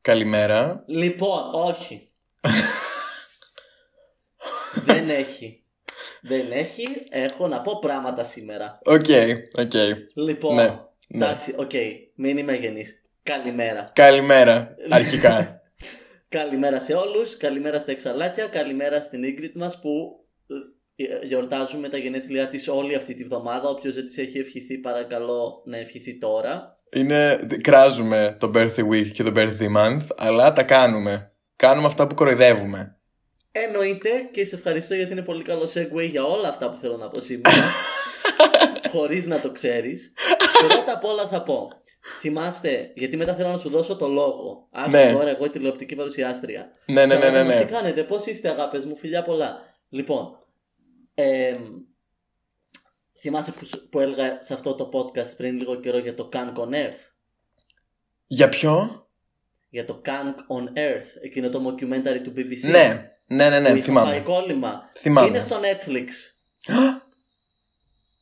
Καλημέρα. Λοιπόν, όχι. Δεν έχει. Δεν έχει. Έχω να πω πράγματα σήμερα. Ok, ok. Λοιπόν, Ναι, ναι. εντάξει, οκ. Μην είμαι αγενής. Καλημέρα. Καλημέρα, αρχικά. Καλημέρα σε όλους. Καλημέρα στα εξαλλάκια. Καλημέρα στην Ingrid μας που ε, γιορτάζουμε τα γενέθλιά της όλη αυτή τη βδομάδα. Όποιος δεν της έχει ευχηθεί παρακαλώ να ευχηθεί τώρα. Είναι, κράζουμε το birthday week και το birthday month, αλλά τα κάνουμε. Κάνουμε αυτά που κοροϊδεύουμε. Εννοείται και σε ευχαριστώ γιατί είναι πολύ καλό segue για όλα αυτά που θέλω να πω σήμερα. Χωρίς να το ξέρεις. Πρώτα απ' όλα θα πω. Θυμάστε, γιατί μετά θέλω να σου δώσω το λόγο. Άκου Ναι. τώρα εγώ η τηλεοπτική παρουσιάστρια. Ναι, ναι, ναι, ναι, Ξαναδούμε ναι. Τι κάνετε, πώς είστε αγάπες μου, φιλιά πολλά. Λοιπόν, ε, θυμάσαι που, σου- που έλεγα σε αυτό το podcast πριν λίγο καιρό για το Kank on Earth; Για ποιο; Για το Kank on Earth, εκείνο το documentary του BBC. Ναι, ναι, ναι, που ναι, είχε φάει θυμάμαι. κόλλημα. Θυμάμαι. Είναι στο Netflix.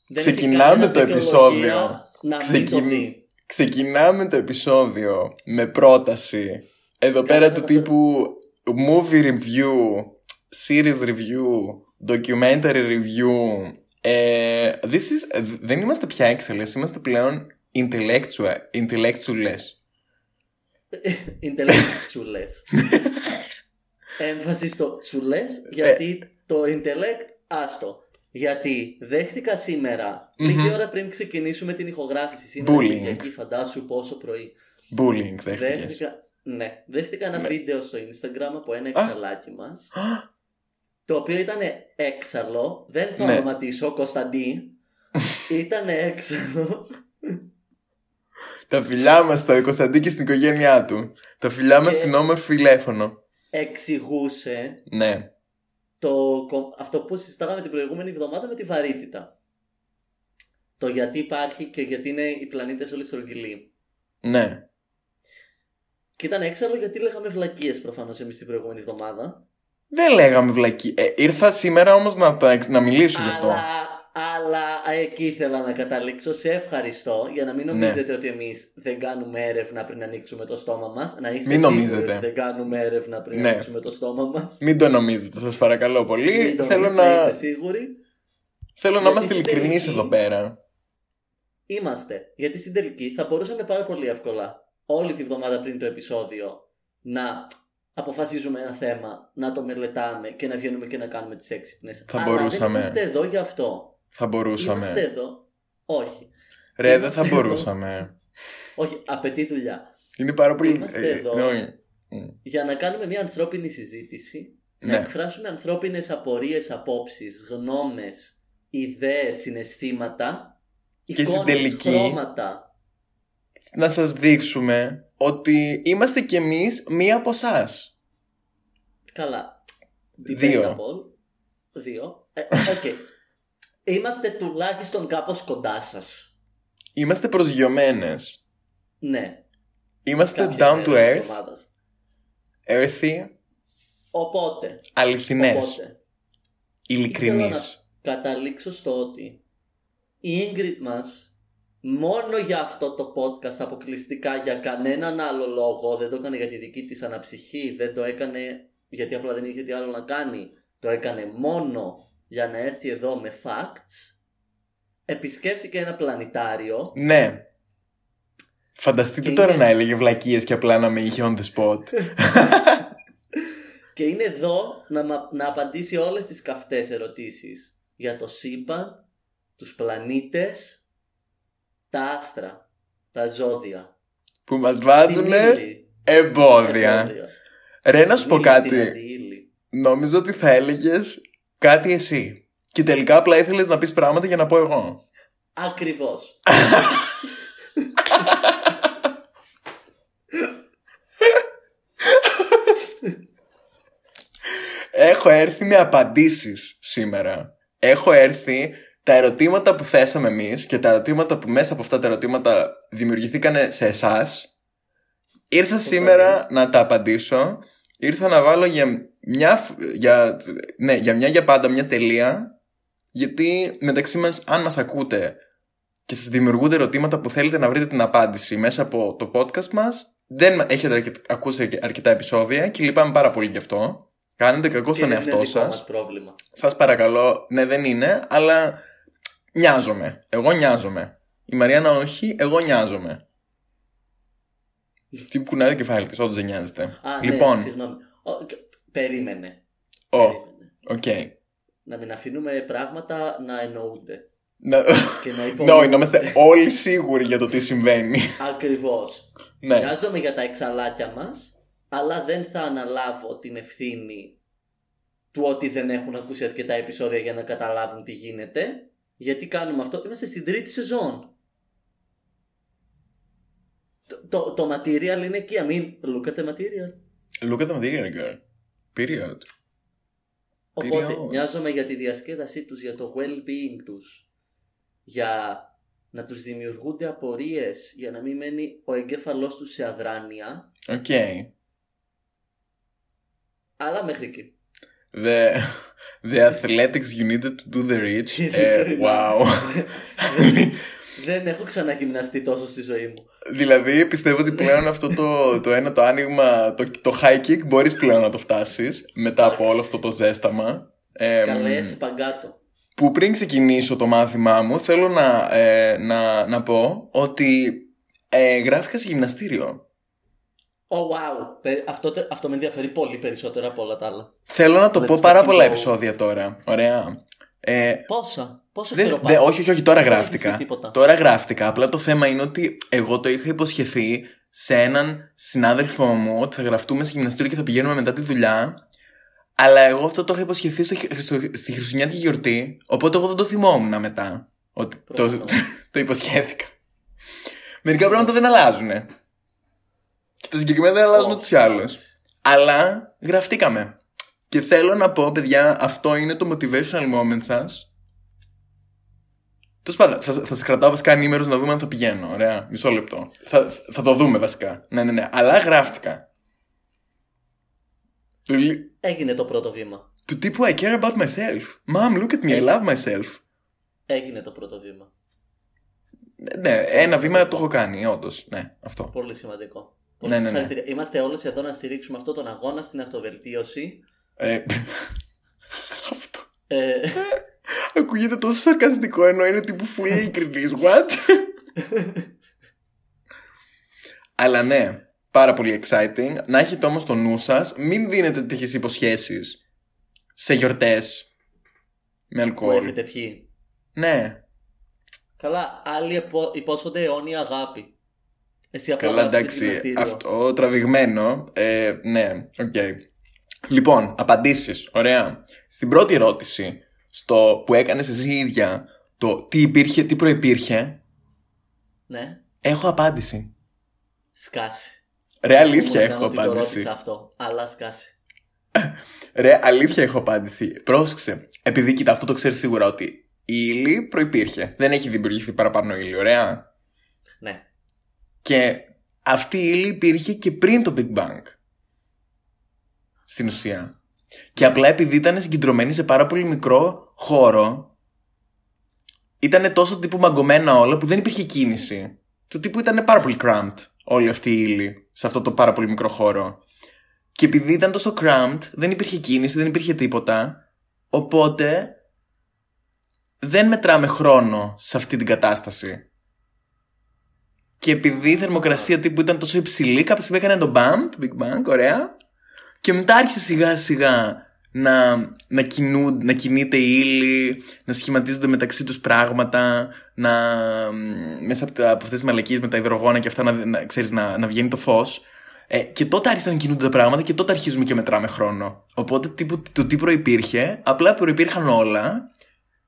Δεν Ξεκινάμε έχει το κανένα επεισόδιο. δικαιολογία Να μην Ξεκιν- το δει. Ξεκινάμε το επεισόδιο με πρόταση εδώ πέρα Καλά, του καλά. τύπου movie review, series review, documentary review. Ε, this is, δεν είμαστε πια έξελες, είμαστε πλέον intellectual, intellectuals. Intellectuals. Έμφαση στο τσουλές γιατί το intellect άστο. Γιατί δέχτηκα σήμερα, λίγη ώρα πριν ξεκινήσουμε την ηχογράφηση, σήμερα Bullying. είναι Κυριακή, φαντάσου πόσο πρωί. Bullying δέχτηκες. Δέχτηκα, ναι, δέχτηκα ένα βίντεο στο Instagram από ένα Α. εξαλάκι μας το οποίο ήταν έξαλλο. Δεν θα Ναι. ονοματίσω, Κωνσταντί. ήταν έξαλλο. Τα φιλιά μας στο Κωνσταντί και στην οικογένειά του. Τα φιλιά μας Και- στην όμορφη τηλέφωνο. Εξηγούσε Ναι. το, κο- αυτό που συζητάγαμε την προηγούμενη εβδομάδα με τη βαρύτητα. Το γιατί υπάρχει και γιατί είναι οι πλανήτες όλοι στρογγυλοί. Ναι. Και ήταν έξαλλο γιατί λέγαμε βλακίες προφανώς εμείς την προηγούμενη εβδομάδα. Δεν λέγαμε βλακή. Ε, ήρθα σήμερα όμως να, τα εξ- να μιλήσω γι' αυτό. Αλλά, αλλά εκεί ήθελα να καταλήξω. Σε ευχαριστώ για να μην Ναι. νομίζετε ότι εμείς δεν κάνουμε έρευνα πριν ανοίξουμε το στόμα μας. Να είστε Μην σίγουροι νομίζετε. ότι δεν κάνουμε έρευνα πριν Ναι. ανοίξουμε το στόμα μας. Μην το νομίζετε, σας παρακαλώ πολύ. Μην το θέλω νομίζετε, να, είστε σίγουροι. θέλω να Γιατί είμαστε στην ειλικρινείς τελική- εδώ πέρα. Είμαστε. Γιατί στην τελική θα μπορούσαμε πάρα πολύ εύκολα όλη τη βδομάδα πριν το επεισόδιο να αποφασίζουμε ένα θέμα, να το μελετάμε και να βγαίνουμε και να κάνουμε τις έξυπνες. Θα Αλλά μπορούσαμε. δεν είμαστε εδώ γι' αυτό. Θα μπορούσαμε. Είμαστε εδώ. Όχι. Ρε, δεν Είμαστε θα εδώ. μπορούσαμε. Όχι, απαιτεί δουλειά. Είναι πάρα πολύ... Είμαστε ε, εδώ. ναι, όχι. Μ, Για να κάνουμε μια ανθρώπινη συζήτηση, να Ναι. εκφράσουμε ανθρώπινες απορίες, απόψεις, γνώμες, ιδέες, συναισθήματα, Και στην εικόνες, τελική- χρώματα. Να σας δείξουμε ότι είμαστε κι εμείς μία από εσάς. Καλά. Δύο. Debatable. Δύο. Ε, οκ. Είμαστε τουλάχιστον κάπως κοντά σας. Είμαστε προσγειωμένες. Ναι. Είμαστε κάποιες down to μέρες της earth, εβδομάδας. earthy, Οπότε, αληθινές, οπότε, ειλικρινείς. καταλήξω στο ότι η Ingrid μας μόνο για αυτό το podcast αποκλειστικά για κανέναν άλλο λόγο δεν το έκανε για τη δική της αναψυχή δεν το έκανε γιατί απλά δεν είχε τι άλλο να κάνει το έκανε μόνο για να έρθει εδώ με facts επισκέφτηκε ένα πλανητάριο Ναι. Φανταστείτε Και τώρα είναι- να έλεγε βλακίες και απλά να με είχε on the spot. και είναι εδώ να, μα- να απαντήσει όλες τις καυτές ερωτήσεις για το σύμπαν, τους πλανήτες, τα άστρα, τα ζώδια. που μας την βάζουν ύλη. εμπόδια. Εμπόδια. Ρε να σου πω Ύλη, την κάτι. αντιύλη. Νόμιζα ότι θα έλεγες κάτι εσύ. Και τελικά απλά ήθελες να πεις πράγματα για να πω εγώ. Ακριβώς. Έχω έρθει με απαντήσεις σήμερα. Έχω έρθει τα ερωτήματα που θέσαμε εμείς και τα ερωτήματα που μέσα από αυτά τα ερωτήματα δημιουργηθήκαν σε εσάς ήρθα σήμερα να τα απαντήσω ήρθα να βάλω για μια, φ- για, ναι, για μια για πάντα μια τελεία γιατί μεταξύ μας αν μας ακούτε και σας δημιουργούνται ερωτήματα που θέλετε να βρείτε την απάντηση μέσα από το podcast μας δεν έχετε αρκε- ακούσει αρκετά επεισόδια και λυπάμαι πάρα πολύ γι' αυτό κάνετε κακό Και στον δεν είναι εαυτό δικό σας μας πρόβλημα. σας παρακαλώ, ναι δεν είναι, αλλά νοιάζομαι. Εγώ νοιάζομαι. Η Μαριάννα όχι, εγώ νοιάζομαι. Τι κουνάει το κεφάλι της, όντως δεν νοιάζεται. Α, λοιπόν, ναι, συγγνώμη. Ο, και- περίμενε. ο, Περίμενε. οκ. Να μην αφήνουμε πράγματα να εννοούνται. Να- Και να Ναι, υπονοούνται. να είμαστε όλοι σίγουροι για το τι συμβαίνει. Ακριβώς. ναι. Νοιάζομαι για τα εξαλάκια μας, αλλά δεν θα αναλάβω την ευθύνη του ότι δεν έχουν ακούσει αρκετά επεισόδια για να καταλάβουν τι γίνεται. Γιατί κάνουμε αυτό. Είμαστε στην τρίτη σεζόν. Το, το, το material είναι εκεί. I mean, look at the material. Look at the material girl. Period. Οπότε Period. νοιάζομαι για τη διασκέδασή τους, για το well-being τους, για να τους δημιουργούνται απορίες, για να μην μένει ο εγκέφαλός τους σε αδράνεια, Οκ. αλλά μέχρι εκεί. The, the athletics you needed to do the reach. Ε, Ειλικρινά. wow. δεν, δεν έχω ξαναγυμναστεί τόσο στη ζωή μου. Δηλαδή πιστεύω ότι πλέον αυτό το, το ένα το άνοιγμα, το, το high kick μπορείς πλέον να το φτάσεις μετά από Εντάξει. όλο αυτό το ζέσταμα. Ε, Καλέ σπαγκάτο. που πριν ξεκινήσω το μάθημά μου θέλω να, ε, να, να πω ότι ε, γράφηκα σε γυμναστήριο. Oh wow. Πε- Αυτό, τε- αυτό με ενδιαφέρει πολύ περισσότερο από όλα τα άλλα. Θέλω να το Let's πω πάρα fucking πολλά go. επεισόδια τώρα. Ωραία. Ε, Πόσα, πόσο Δε, καιρό δε, πας; όχι, όχι, όχι, τώρα Δεν έχεις γράφτηκα. πει τίποτα. Τώρα γράφτηκα. Απλά το θέμα είναι ότι εγώ το είχα υποσχεθεί σε έναν συνάδελφό μου ότι θα γραφτούμε σε γυμναστήριο και θα πηγαίνουμε μετά τη δουλειά. Αλλά εγώ αυτό το είχα υποσχεθεί στο, στο, στη Χριστουγεννιάτικη γιορτή. Οπότε εγώ δεν το θυμόμουν μετά. Ότι το, Προφανώς. το υποσχέθηκα. Μερικά πράγματα δεν αλλάζουν. Και τα συγκεκριμένα δεν αλλάζουν ούτως ή άλλως. Αλλά γραφτήκαμε. Και θέλω να πω, παιδιά, αυτό είναι το motivational moment σας. Τέλος πάντων, θα, θα σα κρατάω βασικά ενήμερου να δούμε αν θα πηγαίνω. Ωραία, μισό λεπτό. Θα, θα το δούμε βασικά. Ναι, ναι, ναι. Αλλά γράφτηκα. Του, λι- Έγινε το πρώτο βήμα. του τύπου I care about myself. Mom, look at me, I love myself. Έγινε το πρώτο βήμα. Ναι, ένα βήμα το έχω κάνει, όντως. Ναι, αυτό. Πολύ σημαντικό. Ναι, Πολύ ναι, ναι. συγχαρητήρια. Είμαστε όλες εδώ να στηρίξουμε αυτόν τον αγώνα στην αυτοβελτίωση. Ε, αυτό. Ε, Ακούγεται τόσο σαρκαστικό ενώ είναι τύπου full ειλικρινής. What? Αλλά ναι, πάρα πολύ exciting. Να έχετε όμως το νου σας, μην δίνετε τέτοιες υποσχέσεις σε γιορτές με που αλκοόλ. έχετε πιει. Ναι, Καλά, άλλοι επο- υπόσχονται αιώνια αγάπη. Εσύ απλά καλά γράφεις εντάξει, γυμναστήριο. αυτό τραβηγμένο. Ε, ναι, οκ. Λοιπόν, απαντήσεις, ωραία. Στην πρώτη ερώτηση, στο που έκανες εσύ η ίδια, το τι υπήρχε, τι προϋπήρχε, Ναι, έχω απάντηση. σκάσει. Ρε αλήθεια Μου έκανε έχω ότι το απάντηση. ρώτησα αυτό, αλλά σκάσει. Ρε αλήθεια έχω απάντηση. Πρόσεξε. Επειδή κοίτα αυτό το ξέρεις σίγουρα ότι η ύλη προϋπήρχε. Δεν έχει δημιουργηθεί παραπάνω ύλη, ωραία. Ναι. Και αυτή η ύλη υπήρχε και πριν το Big Bang. Στην ουσία. Και απλά επειδή ήταν συγκεντρωμένη σε πάρα πολύ μικρό χώρο, ήταν τόσο τύπου μαγκωμένα όλα που δεν υπήρχε κίνηση. Του τύπου ήταν πάρα πολύ cramped όλη αυτή η ύλη σε αυτό το πάρα πολύ μικρό χώρο. Και επειδή ήταν τόσο cramped, δεν υπήρχε κίνηση, δεν υπήρχε τίποτα. Οπότε δεν μετράμε χρόνο σε αυτή την κατάσταση. Και επειδή η θερμοκρασία τύπου ήταν τόσο υψηλή, κάποια στιγμή έκανε το BAM, το Big Bang, ωραία. Και μετά άρχισε σιγά σιγά να, να, κινούν, να κινείται η ύλη, να σχηματίζονται μεταξύ τους πράγματα, να, μ, μέσα από, τα- από αυτές τις μαλακίες με τα υδρογόνα και αυτά να, να, ξέρεις, να, να βγαίνει το φως. Ε, και τότε άρχισαν να κινούνται τα πράγματα και τότε αρχίζουμε και μετράμε χρόνο. Οπότε τύπου, το τι προϋπήρχε, απλά προϋπήρχαν όλα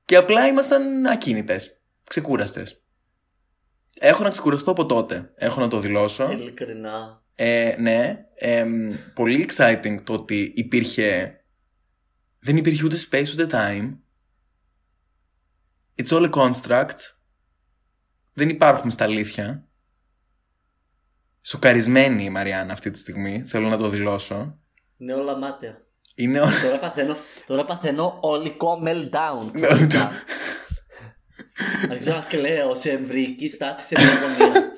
και απλά ήμασταν ακίνητες, ξεκούραστες. Έχω να ξεκουραστώ από τότε. Έχω να το δηλώσω. Ειλικρινά. Ε, ναι. εμ, πολύ exciting το ότι υπήρχε. Δεν υπήρχε ούτε space ούτε time. It's all a construct. Δεν υπάρχουμε στα αλήθεια. Σοκαρισμένη η Μαριάννα αυτή τη στιγμή. Θέλω να το δηλώσω. Είναι όλα μάταια. Είναι όλα... τώρα, παθαίνω, τώρα παθαίνω ολικό meltdown. Ναι, ξαφνικά. Αρχίζω να κλαίω σε εμβρική στάση σε μια γωνία.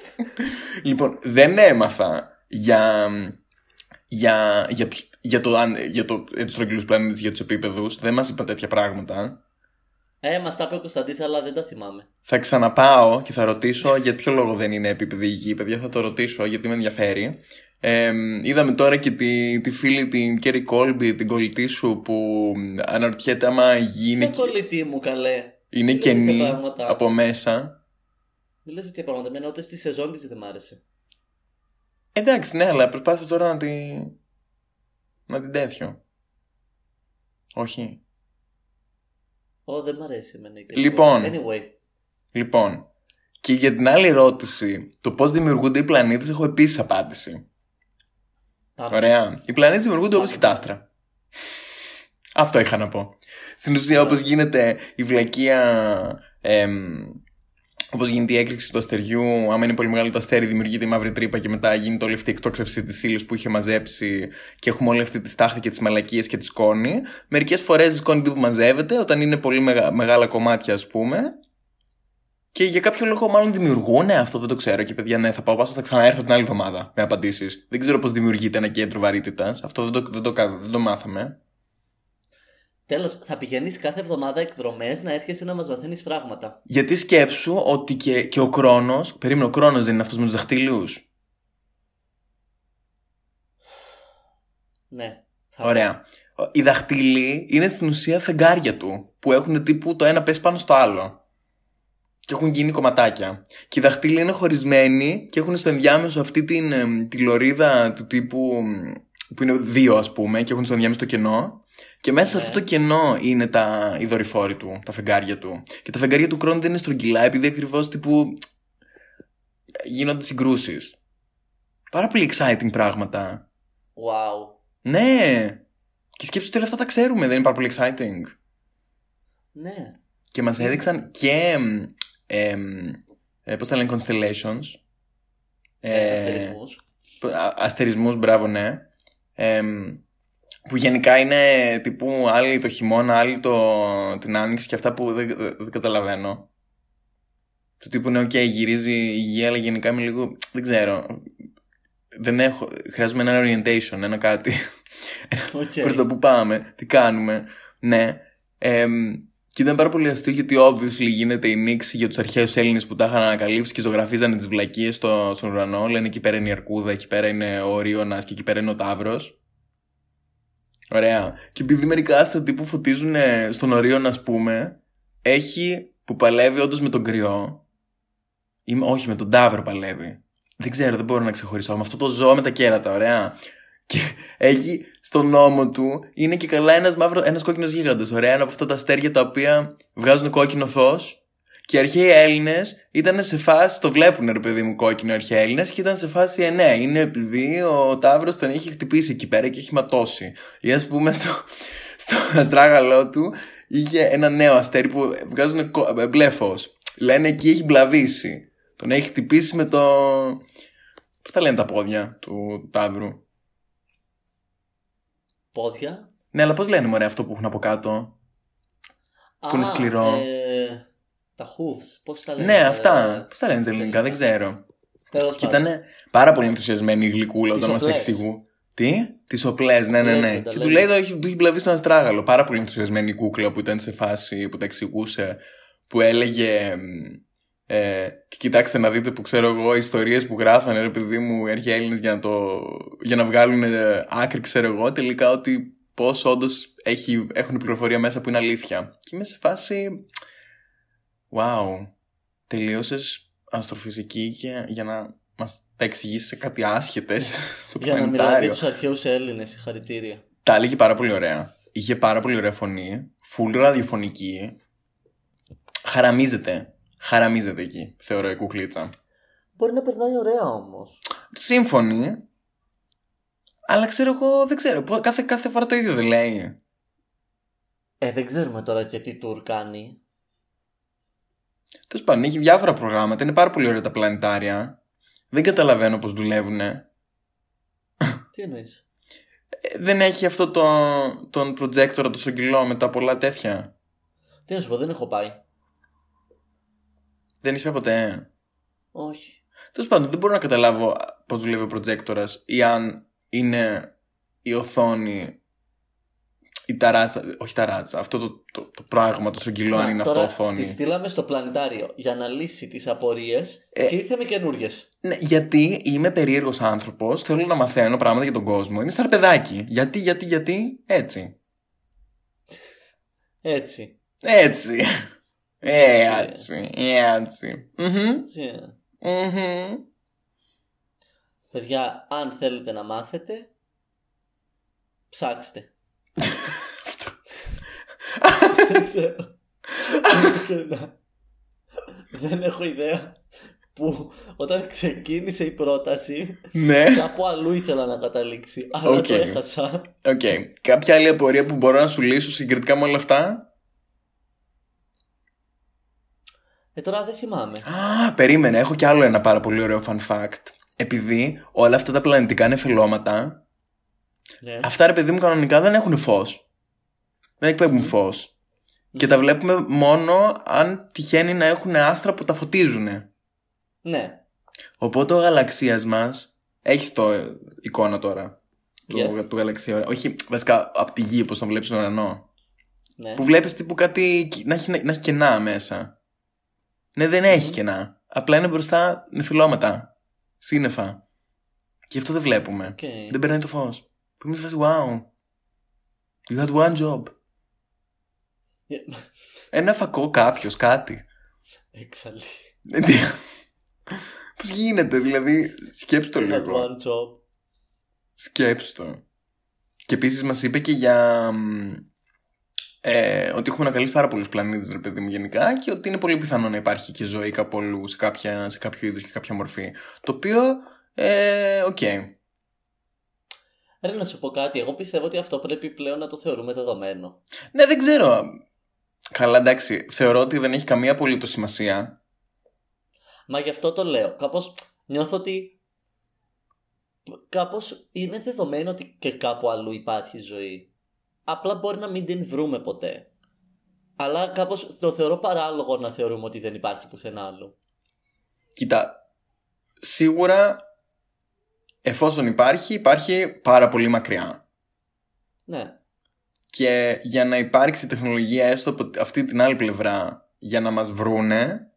Λοιπόν, δεν έμαθα για, για, για, ποιο- για το, αν- για το, για τους τρογγυλούς πλανήτες, για τους επίπεδους. Δεν μας είπα τέτοια πράγματα. ε, μας τα είπε ο Κωνσταντής, αλλά δεν τα θυμάμαι. Θα ξαναπάω και θα ρωτήσω για ποιο λόγο δεν είναι επίπεδη η γη, παιδιά. Θα το ρωτήσω γιατί με ενδιαφέρει. Ε, είδαμε τώρα και τη, τη φίλη την Κέρι Κόλμπι, την κολλητή σου, που αναρωτιέται άμα η γη είναι, Ποια κολλητή μου, καλέ; είναι δεν λες τέτοια κενή πράγματα. από μέσα. Δεν λες τέτοια πράγματα. Εμένα ούτε στη σεζόν της δεν μ' άρεσε. Εντάξει, ναι, αλλά προσπάθησες τώρα να την. να την τέτοιο. Όχι. Ω, δεν μ' αρέσει εμένα η Kelly Λοιπόν. Rowland. Anyway. Λοιπόν, και για την άλλη ερώτηση, το πώς δημιουργούνται οι πλανήτες, έχω επίσης απάντηση. Πάμε. Ωραία. Οι πλανήτες δημιουργούνται όπως και τα άστρα. Αυτό είχα να πω. Στην ουσία, όπως γίνεται η βλακεία. Εμ, Όπως γίνεται η έκρηξη του αστεριού, άμα είναι πολύ μεγάλο το αστέρι, δημιουργείται η μαύρη τρύπα και μετά γίνεται όλη αυτή η εκτόξευση της ύλης που είχε μαζέψει και έχουμε όλη αυτή τη στάχτη και τις μαλακίες και τη σκόνη. Μερικές φορές η σκόνη που μαζεύεται όταν είναι πολύ μεγα- μεγάλα κομμάτια, ας πούμε. Και για κάποιο λόγο, μάλλον δημιουργούν. Ναι, αυτό δεν το ξέρω. Και παιδιά, ναι, θα πάω πάσο, θα ξαναέρθω την άλλη εβδομάδα με απαντήσεις. Δεν ξέρω πώς δημιουργείται ένα κέντρο βαρύτητας. Αυτό δεν το, δεν, το, κα- δεν το μάθαμε. Τέλος, θα πηγαίνεις κάθε εβδομάδα εκδρομές να έρχεσαι να μας μαθαίνεις πράγματα. Γιατί σκέψου ότι και, και ο χρόνο. Περίμενε, ο χρόνο δεν είναι αυτός με τους δαχτυλίου. Ναι. Θα Ωραία. Οι δαχτυλοί είναι στην ουσία φεγγάρια του που έχουν τύπου το ένα πέσει πάνω στο άλλο. Και έχουν γίνει κομματάκια. Και οι δαχτυλοί είναι χωρισμένοι και έχουν στο ενδιάμεσο αυτή την, εμ, τη λωρίδα του τύπου εμ, που είναι δύο ας πούμε και έχουν στο ενδιάμεσο το κενό. Και μέσα σε Ναι. αυτό το κενό είναι τα, οι δορυφόροι του, τα φεγγάρια του. Και τα φεγγάρια του χρόνου δεν είναι στρογγυλά επειδή ακριβώς τύπου γίνονται συγκρούσεις. Πάρα πολύ exciting πράγματα. Wow. Ναι! Και σκέψου ότι όλα αυτά τα ξέρουμε, δεν είναι πάρα πολύ exciting. Ναι. Και μας έδειξαν και, εμ, ε, πώς τα λένε, constellations. Ε, Ε, αστερισμούς. α- αστερισμούς, μπράβο, ναι. Εμ, που γενικά είναι τύπου άλλοι το χειμώνα, άλλοι το, την άνοιξη και αυτά που δεν, δεν, δεν καταλαβαίνω. Του τύπου ναι, οκ, γυρίζει η γη, αλλά γενικά είμαι λίγο. Δεν ξέρω. Δεν έχω. Χρειάζομαι ένα orientation, ένα κάτι. Οκ. Προς το που πάμε, τι κάνουμε. Ναι. Εμ, και ήταν πάρα πολύ αστείο γιατί obviously γίνεται η νύξη για τους αρχαίους Έλληνες που τα είχαν ανακαλύψει και ζωγραφίζανε τις βλακίες στο, στον ουρανό. Λένε εκεί πέρα είναι η Αρκούδα, εκεί πέρα είναι ο Ορίωνα και εκεί πέρα είναι ο Ταύρος. Ωραία. Και επειδή μερικά άστα τύπου φωτίζουν στον Ορίωνα, ας πούμε, έχει που παλεύει όντως με τον κρυό. Ή, με- όχι, με τον Ταύρο παλεύει. Δεν ξέρω, δεν μπορώ να ξεχωρίσω. Με αυτό το ζώο με τα κέρατα, ωραία. Και έχει στον νόμο του είναι και καλά ένας, μαύρο, ένας κόκκινος γίγαντας. Ωραία, ένα από αυτά τα αστέρια τα οποία βγάζουν κόκκινο φως. Και οι αρχαίοι Έλληνες ήταν σε φάση, το βλέπουν ρε παιδί μου κόκκινο οι αρχαίοι Έλληνες και ήταν σε φάση, ε, ναι, είναι επειδή ο Ταύρος τον έχει χτυπήσει εκεί πέρα και έχει ματώσει. Ή ας πούμε στο, στο αστράγαλό του είχε ένα νέο αστέρι που βγάζουν κο- ε, μπλε φω. Λένε εκεί έχει μπλαβήσει. Τον έχει χτυπήσει με το. Πώς τα λένε τα πόδια του Ταύρου; Πόδια; Ναι, αλλά πώς λένε μωρέ αυτό που έχουν από κάτω; Που είναι Α, σκληρό. ε, τα hooves. Πώς τα λένε. Ναι, ε, αυτά. Πώς τα λένε στα στα ελληνικά, δεν ελληνικά. ξέρω. τέλος Και πάντων. ήταν πάρα πολύ ενθουσιασμένη η γλυκούλα Τις όταν μας τα οπλές. εξηγού. Τι; Τις οπλές, ναι, ναι, Οπλές ναι. δεν τα Και του λένε. λέει το έχει, του έχει μπλαβεί στον αστράγαλο. Πάρα πολύ ενθουσιασμένη η κούκλα που ήταν σε φάση που τα εξηγούσε. Που έλεγε. μ, Ε, και κοιτάξτε να δείτε που ξέρω εγώ ιστορίες που γράφανε ρε παιδί μου οι αρχαίοι Έλληνες για να, το, για να βγάλουν ε, άκρη ξέρω εγώ τελικά ότι πως όντως έχουν πληροφορία μέσα που είναι αλήθεια και είμαι σε φάση wow τελείωσες αστροφυσική και, για να μας τα εξηγήσεις σε κάτι άσχετες στο Για να μιλάς για πλανητάριο τους αρχαίους Έλληνες, συγχαρητήρια. τα έλεγε πάρα πολύ ωραία. Είχε πάρα πολύ ωραία φωνή. Φουλ ραδιοφωνική. Χαραμίζεται. Χαραμίζεται εκεί, θεωρώ η κουκλίτσα. Μπορεί να περνάει ωραία όμως. Σύμφωνη. Αλλά ξέρω εγώ, δεν ξέρω. πο- Κάθε, κάθε φορά το ίδιο δεν λέει. Ε, δεν ξέρουμε τώρα και τι tour κάνει. Τέλος πάντων, έχει διάφορα προγράμματα. Είναι πάρα πολύ ωραία τα πλανητάρια. Δεν καταλαβαίνω πώς δουλεύουν. Τι εννοείς; δεν έχει αυτό το, τον projector το σογγυλό με τα πολλά τέτοια. Τι να σου πω, δεν έχω πάει. Δεν είσαι ποτέ. Όχι. Τέλος πάντων, δεν μπορώ να καταλάβω πώς δουλεύει ο projector ή αν είναι η οθόνη. Η ταράτσα, όχι ταράτσα, αυτό το, το, το πράγμα, το σογγυλό, αν Να, είναι τώρα αυτό οθόνη. Τη στείλαμε στο πλανητάριο για να λύσει τις απορίες Ε. και ήρθε με καινούριε. Ναι, γιατί είμαι περίεργος άνθρωπος, θέλω να μαθαίνω πράγματα για τον κόσμο. Είμαι σαν παιδάκι. Γιατί, γιατί, γιατί, έτσι. Έτσι. Έτσι. Ε, έτσι. Έτσι. Μμμ. Έτσι. Μμμ. Παιδιά, αν θέλετε να μάθετε, ψάξτε. Δεν ξέρω. Ειλικρινά. Δεν έχω ιδέα που όταν ξεκίνησε η πρόταση Ναι. κάπου αλλού ήθελα να καταλήξει. Αλλά Οκ. το έχασα. Οκ. Κάποια άλλη απορία που μπορώ να σου λύσω συγκριτικά με όλα αυτά; Ε, τώρα δεν θυμάμαι. Α, περίμενε. Έχω κι άλλο ένα πάρα πολύ ωραίο fun fact. Επειδή όλα αυτά τα πλανητικά νεφελώματα, Ναι. αυτά ρε παιδί μου κανονικά δεν έχουν φως. Δεν εκπέμπουν φως. Και τα βλέπουμε μόνο αν τυχαίνει να έχουν άστρα που τα φωτίζουν. Ναι. Οπότε ο γαλαξίας μας έχει το ε, εικόνα τώρα. Του, Yes. του γαλαξία. Όχι βασικά από τη γη, όπως τον βλέπεις στον ουρανό. ναι. Που βλέπεις τύπου κάτι να έχει, να έχει κενά μέσα. Ναι, δεν έχει Μμμ. κενά. Απλά είναι μπροστά νεφελώματα. Σύννεφα. Και αυτό δεν βλέπουμε. Οκ. Δεν περνάει το φως. Που είμαι σε φάση, wow. You had one job. Ε, Ένα φακό κάποιος, κάτι. Έξαλλη. Ε, τι- Πώς γίνεται, δηλαδή, σκέψου το Had λίγο. one job. Σκέψου το. Και επίσης μας είπε και για. μ, Ε, ότι έχουμε ανακαλύψει πάρα πολλούς πλανήτες, ρε παιδί μου, γενικά, και ότι είναι πολύ πιθανό να υπάρχει και ζωή κάπου αλλού σε, κάποια, σε κάποιο είδους και κάποια μορφή. Το οποίο. Ε, οκ. Ρε να σου πω κάτι, εγώ πιστεύω ότι αυτό πρέπει πλέον να το θεωρούμε δεδομένο. Ναι, δεν ξέρω. Καλά, εντάξει. Θεωρώ ότι δεν έχει καμία απολύτως σημασία. Μα γι' αυτό το λέω. Κάπως νιώθω ότι κάπως είναι δεδομένο ότι και κάπου αλλού υπάρχει ζωή. Απλά μπορεί να μην την βρούμε ποτέ. Αλλά κάπως το θεωρώ παράλογο να θεωρούμε ότι δεν υπάρχει πουθενά άλλου. Κοίτα, σίγουρα εφόσον υπάρχει, υπάρχει πάρα πολύ μακριά. Ναι. Και για να υπάρξει τεχνολογία έστω από αυτή την άλλη πλευρά για να μας βρούνε,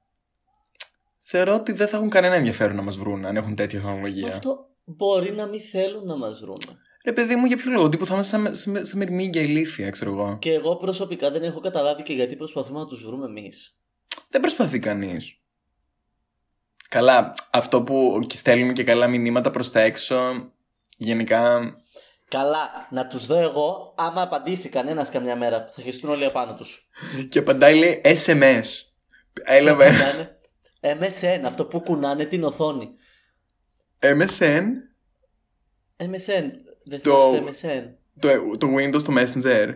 θεωρώ ότι δεν θα έχουν κανένα ενδιαφέρον να μας βρούνε αν έχουν τέτοια τεχνολογία. Αυτό μπορεί να μην θέλουν να μας βρούνε. Ρε παιδί μου, για ποιο λόγο, τύπου θα είμαστε σαν, σαν, σαν μυρμήγκια ηλίθια, ξέρω εγώ. Και εγώ προσωπικά δεν έχω καταλάβει και γιατί προσπαθούμε να τους βρούμε εμείς. Δεν προσπαθεί κανείς. Καλά, αυτό που και στέλνουμε και καλά μηνύματα προς τα έξω, γενικά Καλά, να τους δω εγώ άμα απαντήσει κανένας καμιά μέρα. Θα χεστούν όλοι απάνω τους. Και απαντάει λέει SMS. Έλαβε. Κουνάνε MSN, αυτό που κουνάνε την οθόνη. MSN, MSN, δεν Το- θυμάσαι MSN. το, το Windows, το Messenger.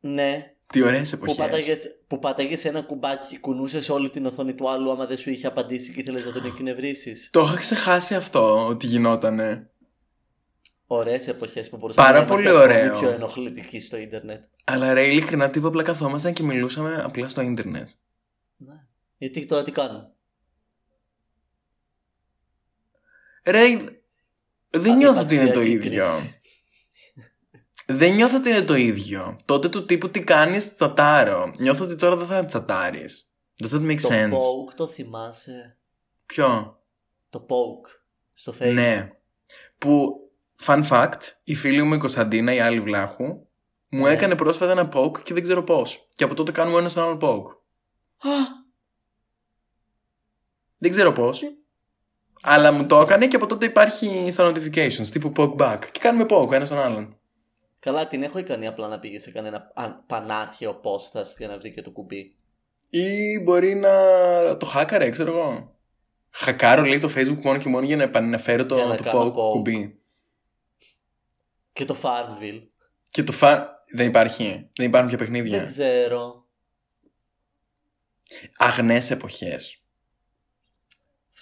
Ναι, Τι ωραίες που εποχές. πάταγες, που πάταγες ένα κουμπάκι και κουνούσες όλη την οθόνη του άλλου άμα δεν σου είχε απαντήσει και ήθελες να τον εκνευρίσεις. Το είχα ξεχάσει αυτό ότι γινότανε. Ωραίες εποχές που μπορούσαμε Πάρα να είμαστε πολύ ακόμη ωραίο. πιο ενοχλητικοί στο ίντερνετ. Αλλά ρε, ειλικρινά τύπου απλά καθόμασταν και μιλούσαμε απλά στο ίντερνετ. Ναι. Γιατί τώρα τι κάνουν; Ρε, δεν νιώθω ότι είναι το Αντιπαξιακή ίδιο. κρίση. Δεν νιώθω ότι είναι το ίδιο. Τότε του τύπου τι κάνεις, τσατάρω. Νιώθω ότι τώρα δεν θα τσατάρεις. Does that make Το sense? poke το θυμάσαι; Ποιο; Το poke στο facebook. Ναι. Που, fun fact, η φίλη μου η Κωνσταντίνα, η άλλη βλάχου, μου Ναι. έκανε πρόσφατα ένα poke και δεν ξέρω πώς. Και από τότε κάνουμε ένα στον άλλο poke. Α, Δεν ξέρω πώς. Αλλά μου το έκανε και από τότε υπάρχει στα notifications, τύπου poke back. Και κάνουμε poke ένα στον άλλον. Καλά, την έχω ικανή απλά να πήγε σε κανένα αν- πανάρχαιο πόστας για να βρει και το κουμπί. Ή μπορεί να το χάκαρε, ξέρω εγώ. Χακάρω λέει το facebook μόνο και μόνο για να επαναφέρω το, Για να το κάνω poke poke. κουμπί. Και το Farmville. Και το φα... Δεν υπάρχει. Δεν υπάρχουν πια Δεν παιχνίδια. ξέρω. Αγνές εποχές.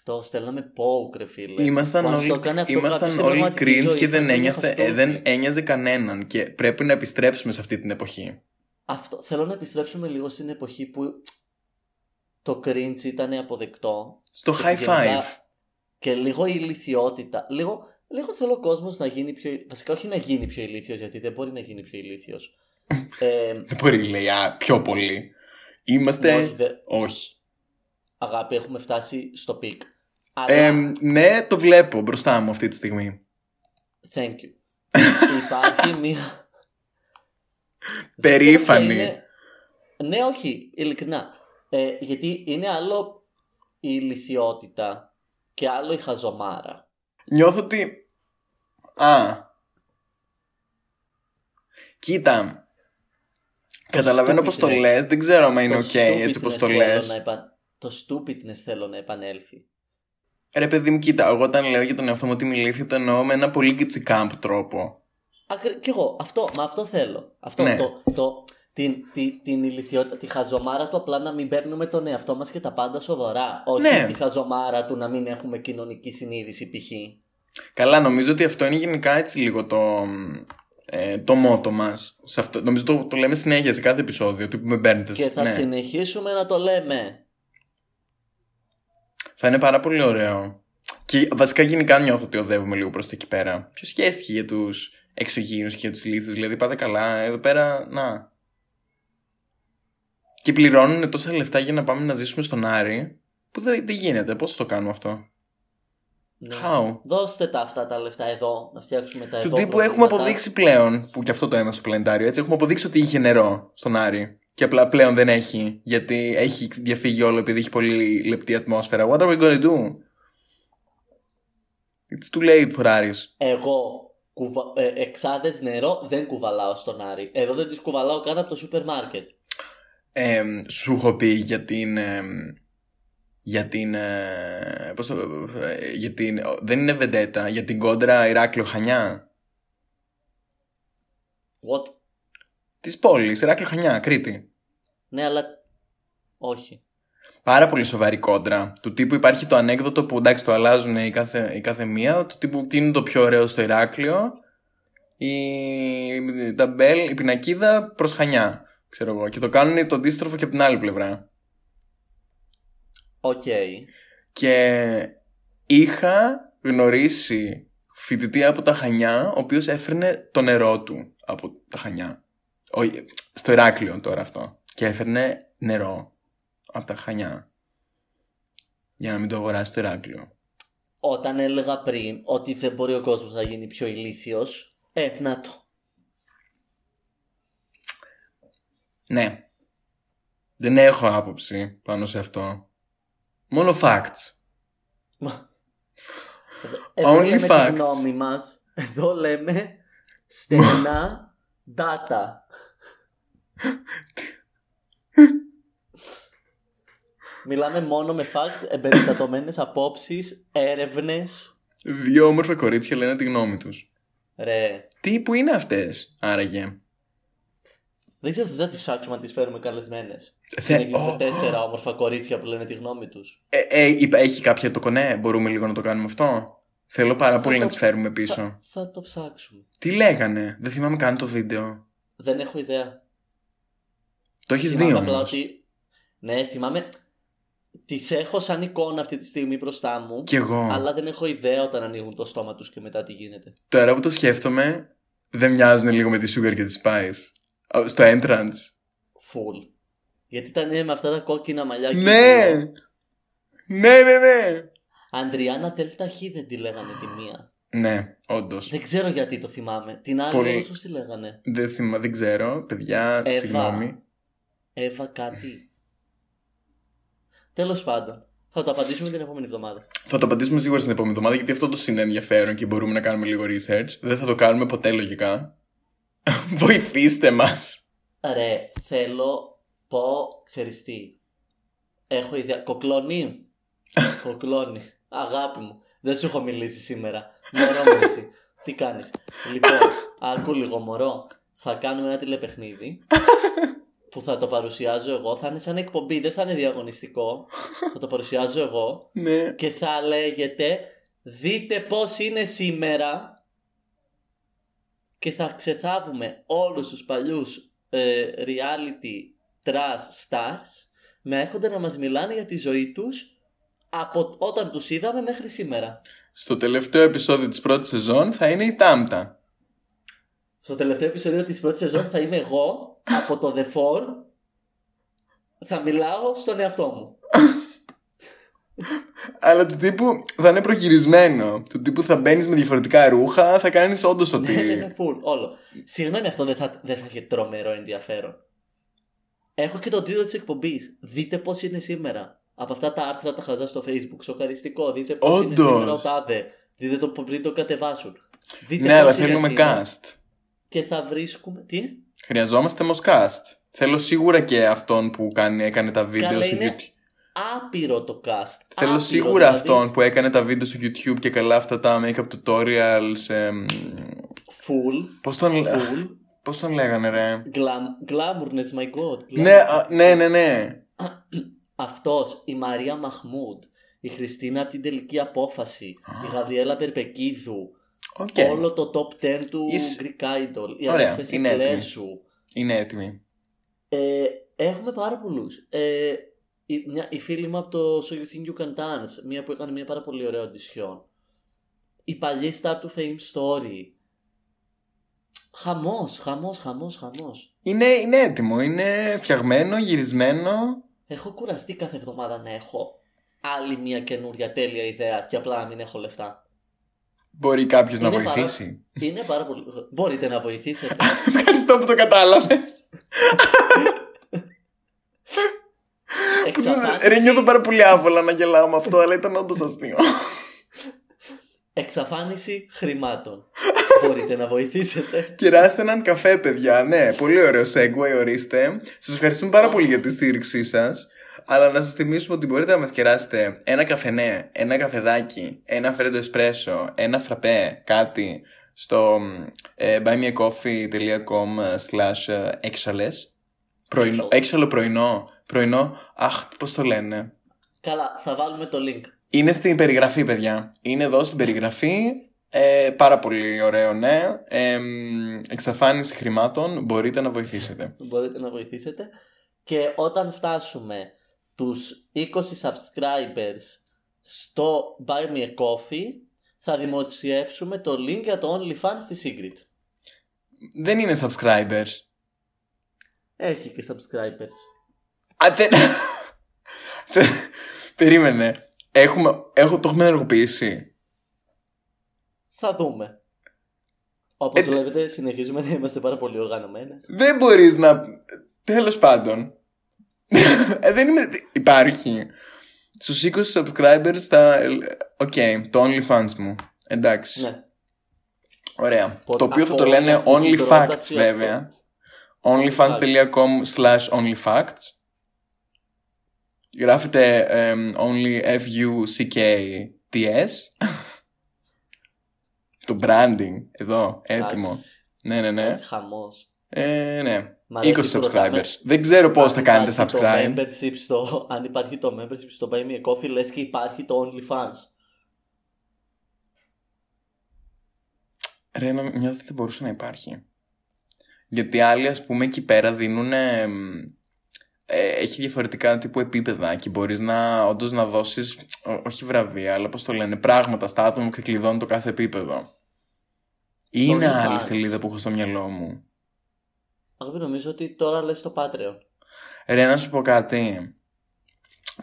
Αυτό στέλναμε poke, ρε φίλε. Ήμασταν Που αν όλοι, στο κάνει αυτό ήμασταν κάποιος στην όλοι πραγματική cringe ζωή, και θα δεν, τον ένιωθες, είχα ε, δεν στόχι. ένοιαζε κανέναν και πρέπει να επιστρέψουμε σε αυτή την εποχή. Αυτό, θέλω να επιστρέψουμε λίγο στην εποχή που το cringe ήταν αποδεκτό. Στο Και high γενικά- five. Και λίγο η ηλιθιότητα. Λίγο, λίγο θέλω ο κόσμος να γίνει πιο. Βασικά, όχι να γίνει πιο ηλίθιος, γιατί δεν μπορεί να γίνει πιο ηλίθιος. ε, Δεν μπορεί λέει α, πιο πολύ. Είμαστε... όχι, δε- όχι. αγάπη, έχουμε φτάσει στο peak. Αλλά, Ε, ναι, το βλέπω μπροστά μου αυτή τη στιγμή. thank you. Υπάρχει μία. Περήφανη. Δεν ξέρω ποια είναι- Ναι, όχι, ειλικρινά. Ε, γιατί είναι άλλο η ηλιθιότητα και άλλο η χαζομάρα. Νιώθω ότι... Α. Κοίτα. Καταλαβαίνω πως το stupidness. λες. Δεν ξέρω αν είναι οκ Το έτσι πως το stupidness θέλω λες. να επα- Το stupidness θέλω να επανέλθει. Ρε παιδί μου, κοίτα. Εγώ όταν λέω για τον εαυτό μου ότι είμαι ηλίθιο, το εννοώ με ένα πολύ kitschy camp τρόπο. Ακρι... Κι εγώ, αυτό, μα αυτό θέλω. Αυτό, Ναι. το, το, την, την, την ηλικιότητα, τη χαζομάρα του απλά να μην παίρνουμε τον εαυτό μας και τα πάντα σοβαρά. Όχι Ναι. τη χαζομάρα του να μην έχουμε κοινωνική συνείδηση π.χ. Καλά, νομίζω ότι αυτό είναι γενικά έτσι λίγο το, ε, το μότο μας. Σε αυτό, νομίζω το, το λέμε συνέχεια σε κάθε επεισόδιο. Ότι με παίρνετε. Και θα ναι. συνεχίσουμε να το λέμε. Θα είναι πάρα πολύ ωραίο. Και βασικά γενικά νιώθω ότι οδεύουμε λίγο προς τα εκεί πέρα. Ποιο σχέστηκε για τους εξωγήινους και για τους λίθους. Δηλαδή πάτε καλά, εδώ πέρα, να. Και πληρώνουν τόσα λεφτά για να πάμε να ζήσουμε στον Άρη. Που δεν, δεν γίνεται. Πώς θα το κάνουμε αυτό; Ναι. How? Δώστε τα αυτά τα λεφτά εδώ, να φτιάξουμε τα Του εδώ. τύπου έχουμε αποδείξει πλέον, που και αυτό το έμαθα στο πλανητάριο, έτσι, έχουμε αποδείξει ότι είχε νερό στον Άρη. Και απλά πλέον δεν έχει, γιατί έχει διαφύγει όλο επειδή έχει πολύ λεπτή ατμόσφαιρα. What are we gonna do? It's too late for Aris. Εγώ κουβα... ε, εξάδες νερό δεν κουβαλάω στον Άρη. Εδώ δεν τις κουβαλάω καν από το σούπερ μάρκετ. Ε, σου έχω πει για την. ε, για την. ε, πώς το, ε, για την. Δεν είναι βεντέτα, για την κόντρα Ηράκλειο Χανιά. What? Της πόλης, Ηράκλειο Χανιά, Κρήτη. Ναι, αλλά όχι. Πάρα πολύ σοβαρή κόντρα. Του τύπου υπάρχει το ανέκδοτο που εντάξει το αλλάζουν η κάθε, η κάθε μία. Του τύπου τι είναι το πιο ωραίο στο Ηράκλειο. Η ταμπέλ-, η πινακίδα προς Χανιά. Ξέρω εγώ. Και το κάνουν το αντίστροφο και από την άλλη πλευρά. Οκ. Και είχα γνωρίσει φοιτητή από τα Χανιά, ο οποίος έφερνε το νερό του από τα Χανιά. Όχι, στο Ηράκλειο τώρα αυτό. Και έφερνε νερό από τα Χανιά. Για να μην το αγοράσει στο Ηράκλειο. Όταν έλεγα πριν ότι δεν μπορεί ο κόσμος να γίνει πιο ηλίθιος, ε, να το. Ναι. Δεν έχω άποψη πάνω σε αυτό. Μόνο facts. Μα- Εδώ Only λέμε facts. τη γνώμη μας. Εδώ λέμε στενά data. Μιλάμε μόνο με facts, εμπεριστατωμένες απόψεις, έρευνες. Δύο όμορφα κορίτσια λένε τη γνώμη τους. Ρε, Τι που είναι αυτές, άραγε; δεν ξέρω, θες να τις ψάξουμε να τις φέρουμε καλεσμένες. Θε... Να γίνουμε Ω, τέσσερα όμορφα κορίτσια που λένε τη γνώμη τους. Ε, ε, είπα, έχει κάποια το κονέ, μπορούμε λίγο να το κάνουμε αυτό; Θέλω πάρα Θα πολύ το- να τις φέρουμε πίσω. Θα, θα το ψάξουμε. Τι λέγανε, δεν θυμάμαι καν το βίντεο. Δεν έχω ιδέα. Το έχεις Θυμάμαι δει απλά όμως. ότι. Ναι, θυμάμαι. Τις έχω σαν εικόνα αυτή τη στιγμή μπροστά μου. Κι εγώ. Αλλά δεν έχω ιδέα όταν ανοίγουν το στόμα τους και μετά τι γίνεται. Τώρα που το σκέφτομαι, δεν μοιάζουν λίγο με τη Sugar και τη Spice. Ω, Στο entrance. Full. Γιατί ήταν με αυτά τα κόκκινα μαλλιά και Ναι! οι δύο. Ναι, ναι, ναι! Αντριάννα Δέλτα Χ δεν τη λέγανε τη μία. Ναι, όντως. Δεν ξέρω γιατί το θυμάμαι. Την άλλη Πολύ. όμως πώς τη λέγανε; Δεν, θυμα... δεν ξέρω, παιδιά, Εύα. συγγνώμη. Εύα κάτι. Τέλος πάντων. Θα το απαντήσουμε την επόμενη εβδομάδα. Θα το απαντήσουμε σίγουρα στην επόμενη εβδομάδα γιατί αυτό το είναι ενδιαφέρον και μπορούμε να κάνουμε λίγο research. Δεν θα το κάνουμε ποτέ λογικά. Βοηθήστε μας. Ρε, θέλω πω, ξέρεις τι. Έχω ιδέα. Κοκλώνει. Κοκλώνει. Αγάπη μου. Δεν σου έχω μιλήσει σήμερα. Μωρό μου εσύ. Τι κάνεις; Λοιπόν, άκου λίγο μωρό. Θα κάνουμε ένα τηλεπαιχνίδι που θα το παρουσιάζω εγώ θα είναι σαν εκπομπή, δεν θα είναι διαγωνιστικό. θα το παρουσιάζω εγώ Ναι. και θα λέγεται δείτε πώς είναι σήμερα και θα ξεθάβουμε όλους τους παλιούς ε, reality trash stars να έρχονται να μας μιλάνε για τη ζωή τους από όταν τους είδαμε μέχρι σήμερα. Στο τελευταίο επεισόδιο της πρώτης σεζόν θα είναι η Τάμτα. Στο τελευταίο επεισόδιο της πρώτης σεζόν θα είμαι εγώ από το The Four θα μιλάω στον εαυτό μου. Αλλά του τύπου θα είναι προγυρισμένο. Του τύπου θα μπαίνεις με διαφορετικά ρούχα, θα κάνεις όντως ότι. Ναι, ναι, ναι, full, όλο. Συγγνώμη, αυτό δεν θα, δεν θα έχει τρομερό ενδιαφέρον. Έχω και τον τίτλο της εκπομπής. Δείτε πώς είναι σήμερα. Από αυτά τα άρθρα τα χαζά στο facebook. Σοκαριστικό. Δείτε πώς είναι Όντως. σήμερα ο τάδε. Δείτε το πριν το κατεβάσουν. Δείτε Ναι, αλλά πώς είναι θέλουμε σήμερα. cast. Και θα βρίσκουμε. Τι; Χρειαζόμαστε όμω cast. Θέλω σίγουρα και αυτόν που κάνει, έκανε τα βίντεο Καλά, στο είναι YouTube. Άπειρο το cast. Θέλω Άπειρο, σίγουρα δηλαδή, αυτόν που έκανε τα βίντεο στο YouTube και καλά αυτά τα make-up tutorials. Ε, Full. Πώς τον, Full. πώς τον λέγανε, ρε; Glam, glamourness, my god. Ναι, α, ναι, ναι, ναι. Αυτός, η Μαρία Μαχμούντ, η Χριστίνα από την τελική απόφαση, η Γαβριέλα Περπεκίδου, Οκ. όλο το top 10 του Είσαι- Greek Idol, οι Ωραία, αδερφές είναι έτοιμοι. Εκλέσου. Είναι έτοιμη. Ε, έχουμε πάρα πολλούς. Ε, η, μια, η φίλη μου από το So You Think You Can Dance, μια που έκανε μια πάρα πολύ ωραία audition. Η παλιή star του Fame Story. Χαμός, χαμός, χαμός, χαμός. Είναι, είναι έτοιμο. Είναι φτιαγμένο, γυρισμένο. Έχω κουραστεί κάθε εβδομάδα να έχω άλλη μια καινούρια τέλεια ιδέα και απλά να μην έχω λεφτά. Μπορεί κάποιος να Είναι πάρα- βοηθήσει. Είναι πάρα πολύ. Μπορείτε να βοηθήσετε. Ευχαριστώ που το κατάλαβες. Εξαφάνιση, Ρε, νιώθω πάρα πολύ άβολα να γελάω με αυτό, αλλά ήταν όντως αστείο. εξαφάνιση χρημάτων. Μπορείτε να βοηθήσετε. Κεράστε έναν καφέ, παιδιά. Ναι, πολύ ωραίο segue, ορίστε. Σας ευχαριστούμε πάρα πολύ για τη στήριξή σας. Αλλά να σας θυμίσουμε ότι μπορείτε να μας κεράσετε ένα καφενέ, ένα καφεδάκι, ένα φρέντο εσπρέσο, ένα φραπέ, κάτι στο ε, buymeacoffee.com slash ε, έξαλες. Πρωινό, Έξαλο. έξαλο πρωινό. Πρωινό, αχ, πώς το λένε. Καλά, θα βάλουμε το link. Είναι στην περιγραφή, παιδιά. Είναι εδώ στην περιγραφή. Ε, πάρα πολύ ωραίο, ναι. Ε, μ, εξαφάνιση χρημάτων. Μπορείτε να βοηθήσετε. Μπορείτε να βοηθήσετε. Και όταν φτάσουμε τους 20 subscribers στο Buy Me a Coffee θα δημοσιεύσουμε το link για το OnlyFans στη Secret. Δεν είναι subscribers. Έχει και subscribers. Α, δεν... δεν- Περίμενε. Έχουμε, έχω, το έχουμε ενεργοποιήσει. Θα δούμε. Όπως Ε, βλέπετε συνεχίζουμε να είμαστε πάρα πολύ οργανωμένες. Δεν μπορείς να... Τέλος πάντων. Ε, δεν είμαι... Υπάρχει. Στους 20 subscribers θα... Οκ, το OnlyFans μου. Εντάξει. Ναι. Ωραία. Πο- το οποίο θα από το λένε όλη αυτή την OnlyFacts πρόταση βέβαια. onlyfans.com slash onlyfacts Γράφετε εμ, only F-U-C-K-T-S Το branding εδώ, έτοιμο. Εντάξει. Ναι, ναι, ναι. Εντάξει, χαμός. Ε, ναι. Μ' αρέσει 20 που ρωτάμε subscribers. Δεν ξέρω πώς θα Αν κάνετε υπάρχει subscribe. Το membership στο, αν υπάρχει το membership στο Buy Me a Coffee, λες και υπάρχει το OnlyFans. Ρε, να νιώθω ότι δεν μπορούσε να υπάρχει. Γιατί άλλοι, ας πούμε, εκεί πέρα δίνουν. ε, έχει διαφορετικά τύπου επίπεδα και μπορείς να όντως να δώσεις, ό- όχι βραβεία, αλλά πώς το λένε, πράγματα στα άτομα που ξεκλειδώνουν το κάθε επίπεδο. Είναι OnlyFans. άλλη σελίδα που έχω στο μυαλό μου. Αγάπη, νομίζω ότι τώρα λες το Patreon. Ρε, να σου πω κάτι.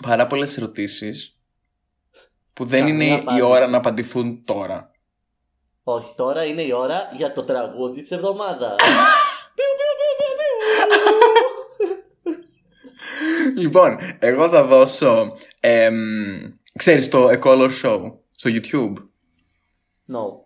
Πάρα πολλές ερωτήσεις που δεν Καμία είναι η απάντηση. ώρα να απαντηθούν τώρα. Όχι, τώρα είναι η ώρα για το τραγούδι της εβδομάδας. Λοιπόν, εγώ θα δώσω. εμ, ξέρεις το A Color Show στο YouTube. no.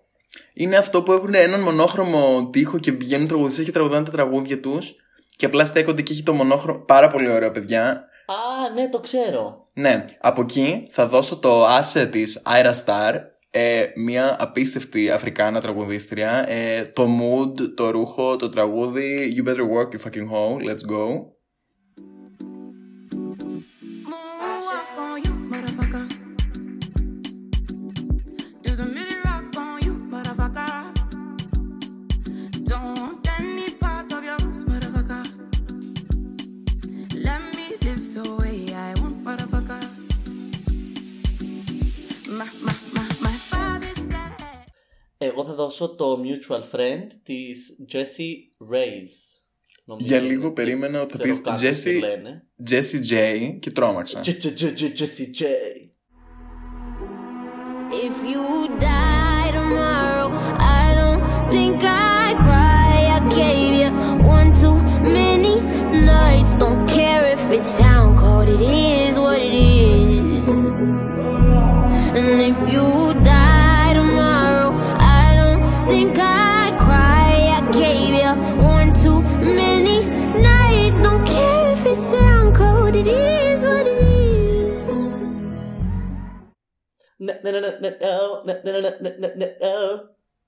Είναι αυτό που έχουν έναν μονόχρωμο τοίχο και βγαίνουν τραγουδιστές και τραγουδάνε τα τραγούδια τους και απλά στέκονται και έχει το μονόχρωμο. Πάρα πολύ ωραίο, παιδιά. Α, ναι, το ξέρω. Ναι, από εκεί θα δώσω το asset της Ira Star, ε, μια απίστευτη Αφρικάνα τραγουδίστρια. Ε, το mood, το ρούχο, το τραγούδι. You better work your fucking hole, let's go. Θα δώσω το mutual friend της Jessie Reyes. Νομίζω Για είναι. λίγο περίμενα ότι θα Ξέρω πεις καν πώς τη Jessie- λένε. Jessie J και τρόμαξα. Τζε- τζε- τζε- τζε- Jessie J. If you die tomorrow, I don't think I'd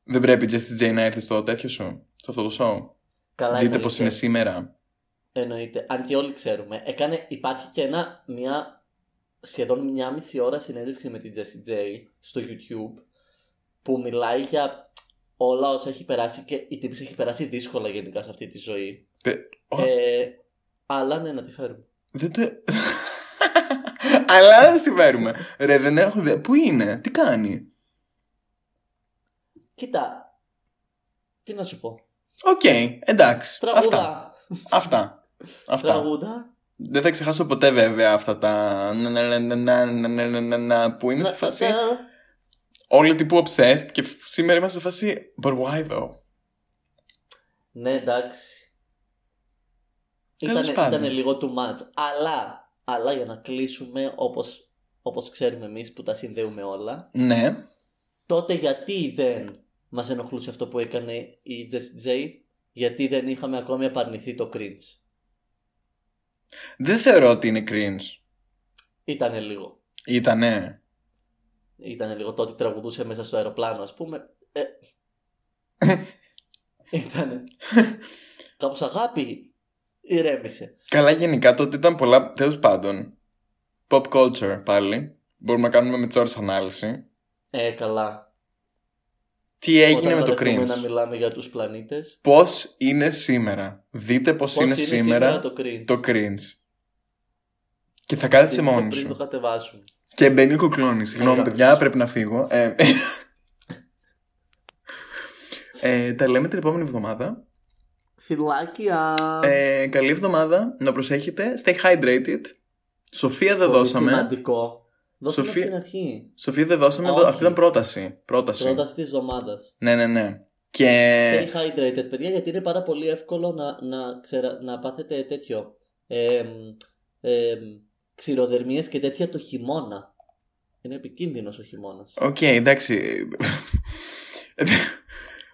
Δεν πρέπει η Jessie J να έρθει στο τέτοιο σου, σε αυτό το show. Καλά Δείτε εννοείται. πώς είναι σήμερα. Εννοείται. Αν και όλοι ξέρουμε. Έκανε, υπάρχει και ένα, μια σχεδόν μια μισή ώρα συνέντευξη με την Jessie J στο YouTube που μιλάει για όλα όσα έχει περάσει και η τύπης έχει περάσει δύσκολα γενικά σε αυτή τη ζωή. Πε- Ω, Ε, αλλά ναι, να τη φέρουμε. Δεν το... Αλλά α τη φέρουμε. Ρε, δεν έχω ιδέα. Πού είναι, τι κάνει. Κοίτα. Τι να σου πω. OK, okay, εντάξει. Τραγούδα. Αυτά. Αυτά. Αυτά. Τραγούδα. Δεν θα ξεχάσω ποτέ βέβαια αυτά τα που είναι σε φάση. Όλοι τύπου obsessed και σήμερα είμαστε σε φάση. But why though. Ναι, εντάξει. Ήταν, ήταν λίγο too much. Αλλά αλλά για να κλείσουμε όπως, όπως ξέρουμε εμείς που τα συνδέουμε όλα, ναι τότε γιατί δεν μας ενοχλούσε αυτό που έκανε η Jessie J, γιατί δεν είχαμε ακόμη απαρνηθεί το cringe; δεν θεωρώ ότι είναι cringe Ήτανε λίγο. ήτανε Ήτανε λίγο το ότι τραγουδούσε μέσα στο αεροπλάνο, ας πούμε. Ε, ήτανε. Κάπως αγάπη ηρέμησε. καλά γενικά το ότι ήταν πολλά τέλος πάντων pop culture πάλι μπορούμε να κάνουμε με τις ανάλυση Ε, καλά. τι έγινε Όταν με το βρεθούμε cringe; να μιλάμε για τους πλανήτες. πώς είναι σήμερα; Δείτε πώς, Πώς είναι, σήμερα το cringe; το cringe και θα κάθεσαι Πριν το- μόνοι πριν σου το κατεβάσουν. Και μπαίνει ο κουκλώνης. Συγγνώμη, Μεγάλος. παιδιά, πρέπει να φύγω. Ε, ε, τα λέμε την επόμενη εβδομάδα. Φιλάκια. Ε, καλή εβδομάδα. Να προσέχετε. Stay hydrated. Σοφία δεν Πολύ δώσαμε. Σημαντικό. Δώσαμε Σοφία- στην αρχή. Σοφία δεν δώσαμε. Α, Αυτή όχι. ήταν πρόταση. Πρόταση. Πρόταση της εβδομάδας. Ναι, ναι, ναι. Και. Stay hydrated, παιδιά, γιατί είναι πάρα πολύ εύκολο να, να, ξερα... να πάθετε τέτοιο. Ε, ε, ξηροδερμίες και τέτοια το χειμώνα. Είναι επικίνδυνος ο χειμώνας. Οκ, εντάξει.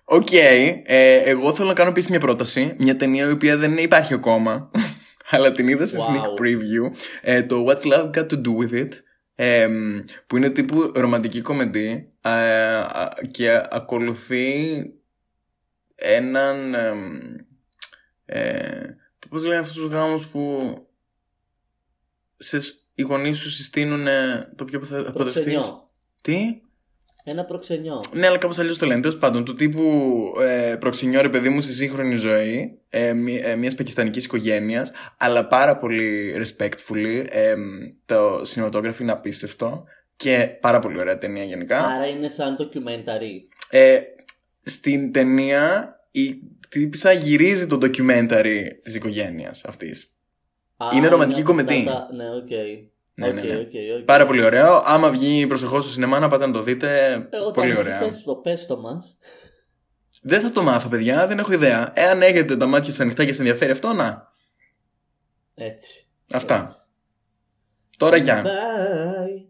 Οκ. ε, εγώ θέλω να κάνω επίσης μια πρόταση. Μια ταινία η οποία δεν υπάρχει ακόμα. αλλά την είδα σε Wow. sneak preview. Ε, το What's Love Got to Do With It. ε, που είναι τύπου ρομαντική κομεντί ε, α, και ακολουθεί έναν εμ, ε, πώς λένε αυτούς τους γάμους που σε, οι γονείς σου συστήνουν το πιο θα παντρευτείς. Προξενιό. Τι; Ένα προξενιό. Ναι, αλλά κάπως αλλιώς το λένε. Τέλος πάντων, του τύπου ε, προξενιό ρε παιδί μου στη σύγχρονη ζωή ε, μιας πακιστανικής οικογένειας, αλλά πάρα πολύ respectfully. Ε, το cinematography είναι απίστευτο και πάρα πολύ ωραία ταινία γενικά. Άρα είναι σαν documentary. Ε, στην ταινία η τύπησα γυρίζει το documentary της οικογένειας αυτής. Α, Είναι ρομαντική από κομεντί. αυτά τα- Ναι, οκ. Ναι, ναι, Οκ, ναι. οκ, οκ. Πάρα πολύ ωραίο. Άμα βγει προσεχώς στο σινεμά να πάτε να το δείτε. Εγώ πολύ τα ωραία. Πες το, πες το μας. Δεν θα το μάθω, παιδιά, δεν έχω ιδέα. Εάν έχετε τα μάτια σας ανοιχτά και σας ενδιαφέρει αυτό, να. Έτσι. Αυτά. Τώρα γεια. Bye.